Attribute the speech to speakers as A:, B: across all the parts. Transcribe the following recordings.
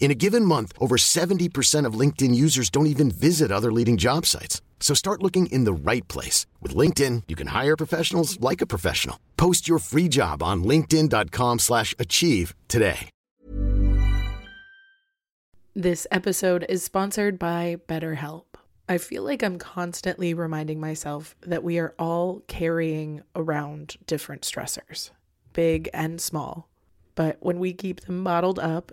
A: In a given month, over 70% of LinkedIn users don't even visit other leading job sites. So start looking in the right place. With LinkedIn, you can hire professionals like a professional. Post your free job on linkedin.com slash achieve today.
B: This episode is sponsored by BetterHelp. I feel like I'm constantly reminding myself that we are all carrying around different stressors, big and small. But when we keep them bottled up,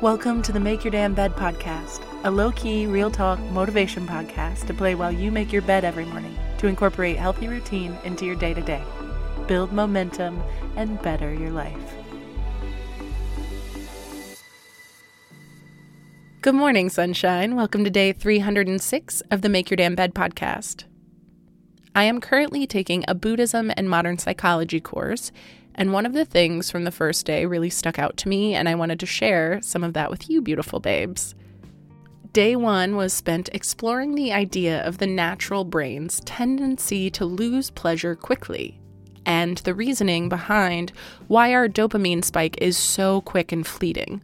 B: Welcome to the Make Your Damn Bed podcast, a low-key, real talk motivation podcast to play while you make your bed every morning to incorporate healthy routine into your day-to-day, build momentum, and better your life. Good morning, sunshine. Welcome to day 306 of the Make Your Damn Bed podcast. I am currently taking a Buddhism and modern psychology course, and one of the things from the first day really stuck out to me, and I wanted to share some of that with you, beautiful babes. Day one was spent exploring the idea of the natural brain's tendency to lose pleasure quickly, and the reasoning behind why our dopamine spike is so quick and fleeting.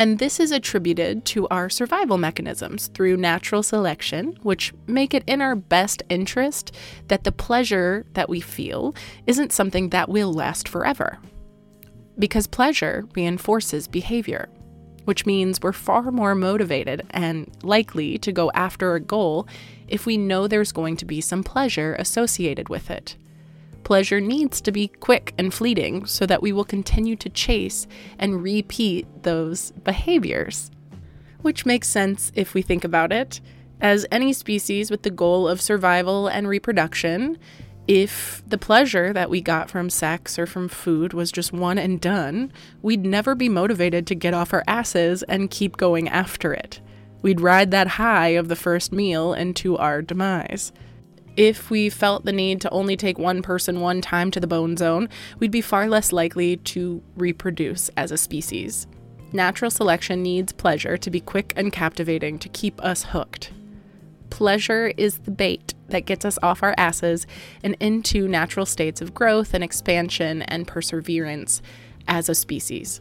B: And this is attributed to our survival mechanisms through natural selection, which make it in our best interest that the pleasure that we feel isn't something that will last forever. Because pleasure reinforces behavior, which means we're far more motivated and likely to go after a goal if we know there's going to be some pleasure associated with it pleasure needs to be quick and fleeting so that we will continue to chase and repeat those behaviors. Which makes sense if we think about it. As any species with the goal of survival and reproduction, if the pleasure that we got from sex or from food was just one and done, we'd never be motivated to get off our asses and keep going after it. We'd ride that high of the first meal into our demise. If we felt the need to only take one person one time to the bone zone, we'd be far less likely to reproduce as a species. Natural selection needs pleasure to be quick and captivating to keep us hooked. Pleasure is the bait that gets us off our asses and into natural states of growth and expansion and perseverance as a species.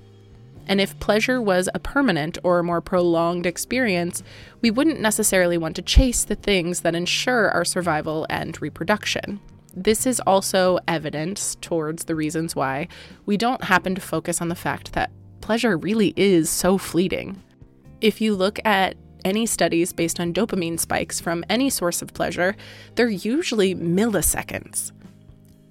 B: And if pleasure was a permanent or more prolonged experience, we wouldn't necessarily want to chase the things that ensure our survival and reproduction. This is also evidence towards the reasons why we don't happen to focus on the fact that pleasure really is so fleeting. If you look at any studies based on dopamine spikes from any source of pleasure, they're usually milliseconds.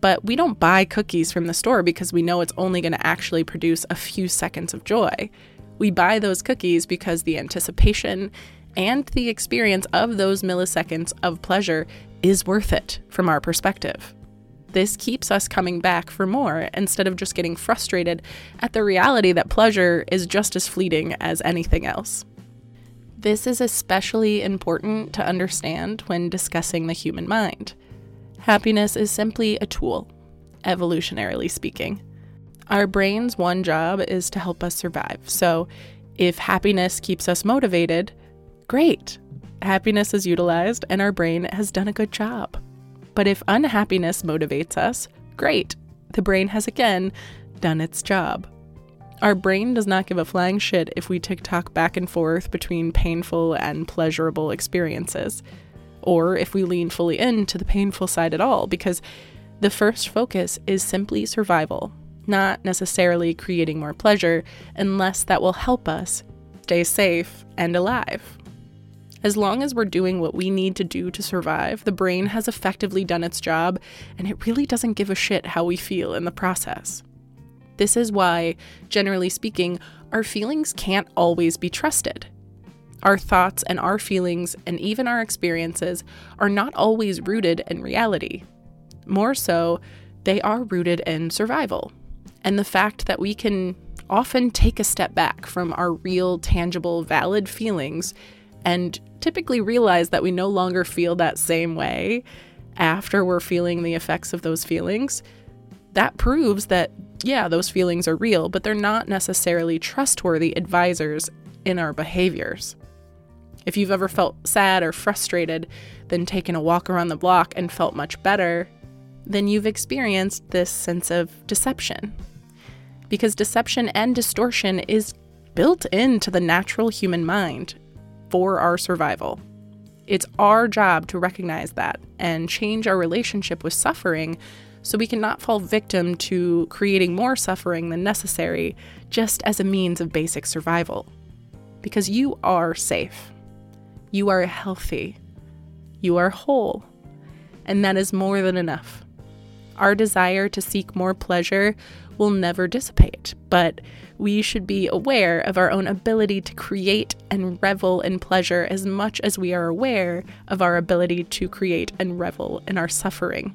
B: But we don't buy cookies from the store because we know it's only going to actually produce a few seconds of joy. We buy those cookies because the anticipation and the experience of those milliseconds of pleasure is worth it from our perspective. This keeps us coming back for more instead of just getting frustrated at the reality that pleasure is just as fleeting as anything else. This is especially important to understand when discussing the human mind. Happiness is simply a tool, evolutionarily speaking. Our brain's one job is to help us survive. So, if happiness keeps us motivated, great. Happiness is utilized and our brain has done a good job. But if unhappiness motivates us, great. The brain has again done its job. Our brain does not give a flying shit if we tick-tock back and forth between painful and pleasurable experiences, or if we lean fully into the painful side at all, because the first focus is simply survival, not necessarily creating more pleasure, unless that will help us stay safe and alive. As long as we're doing what we need to do to survive, the brain has effectively done its job, and it really doesn't give a shit how we feel in the process. This is why, generally speaking, our feelings can't always be trusted. Our thoughts and our feelings, and even our experiences, are not always rooted in reality. More so, they are rooted in survival. And the fact that we can often take a step back from our real, tangible, valid feelings and typically realize that we no longer feel that same way after we're feeling the effects of those feelings, that proves that, yeah, those feelings are real, but they're not necessarily trustworthy advisors in our behaviors. If you've ever felt sad or frustrated, then taken a walk around the block and felt much better, then you've experienced this sense of deception. Because deception and distortion is built into the natural human mind for our survival. It's our job to recognize that and change our relationship with suffering so we cannot fall victim to creating more suffering than necessary just as a means of basic survival. Because you are safe, you are healthy, you are whole, and that is more than enough. Our desire to seek more pleasure will never dissipate, but we should be aware of our own ability to create and revel in pleasure as much as we are aware of our ability to create and revel in our suffering.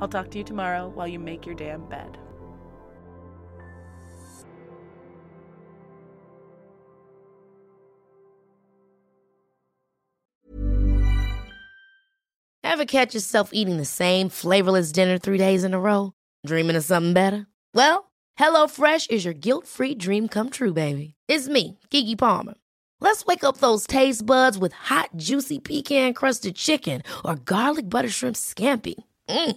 B: I'll talk to you tomorrow while you make your damn bed.
C: Ever catch yourself eating the same flavorless dinner three days in a row? Dreaming of something better? Well, HelloFresh is your guilt free dream come true, baby. It's me, Keke Palmer. Let's wake up those taste buds with hot, juicy pecan crusted chicken or garlic butter shrimp scampi. Mm.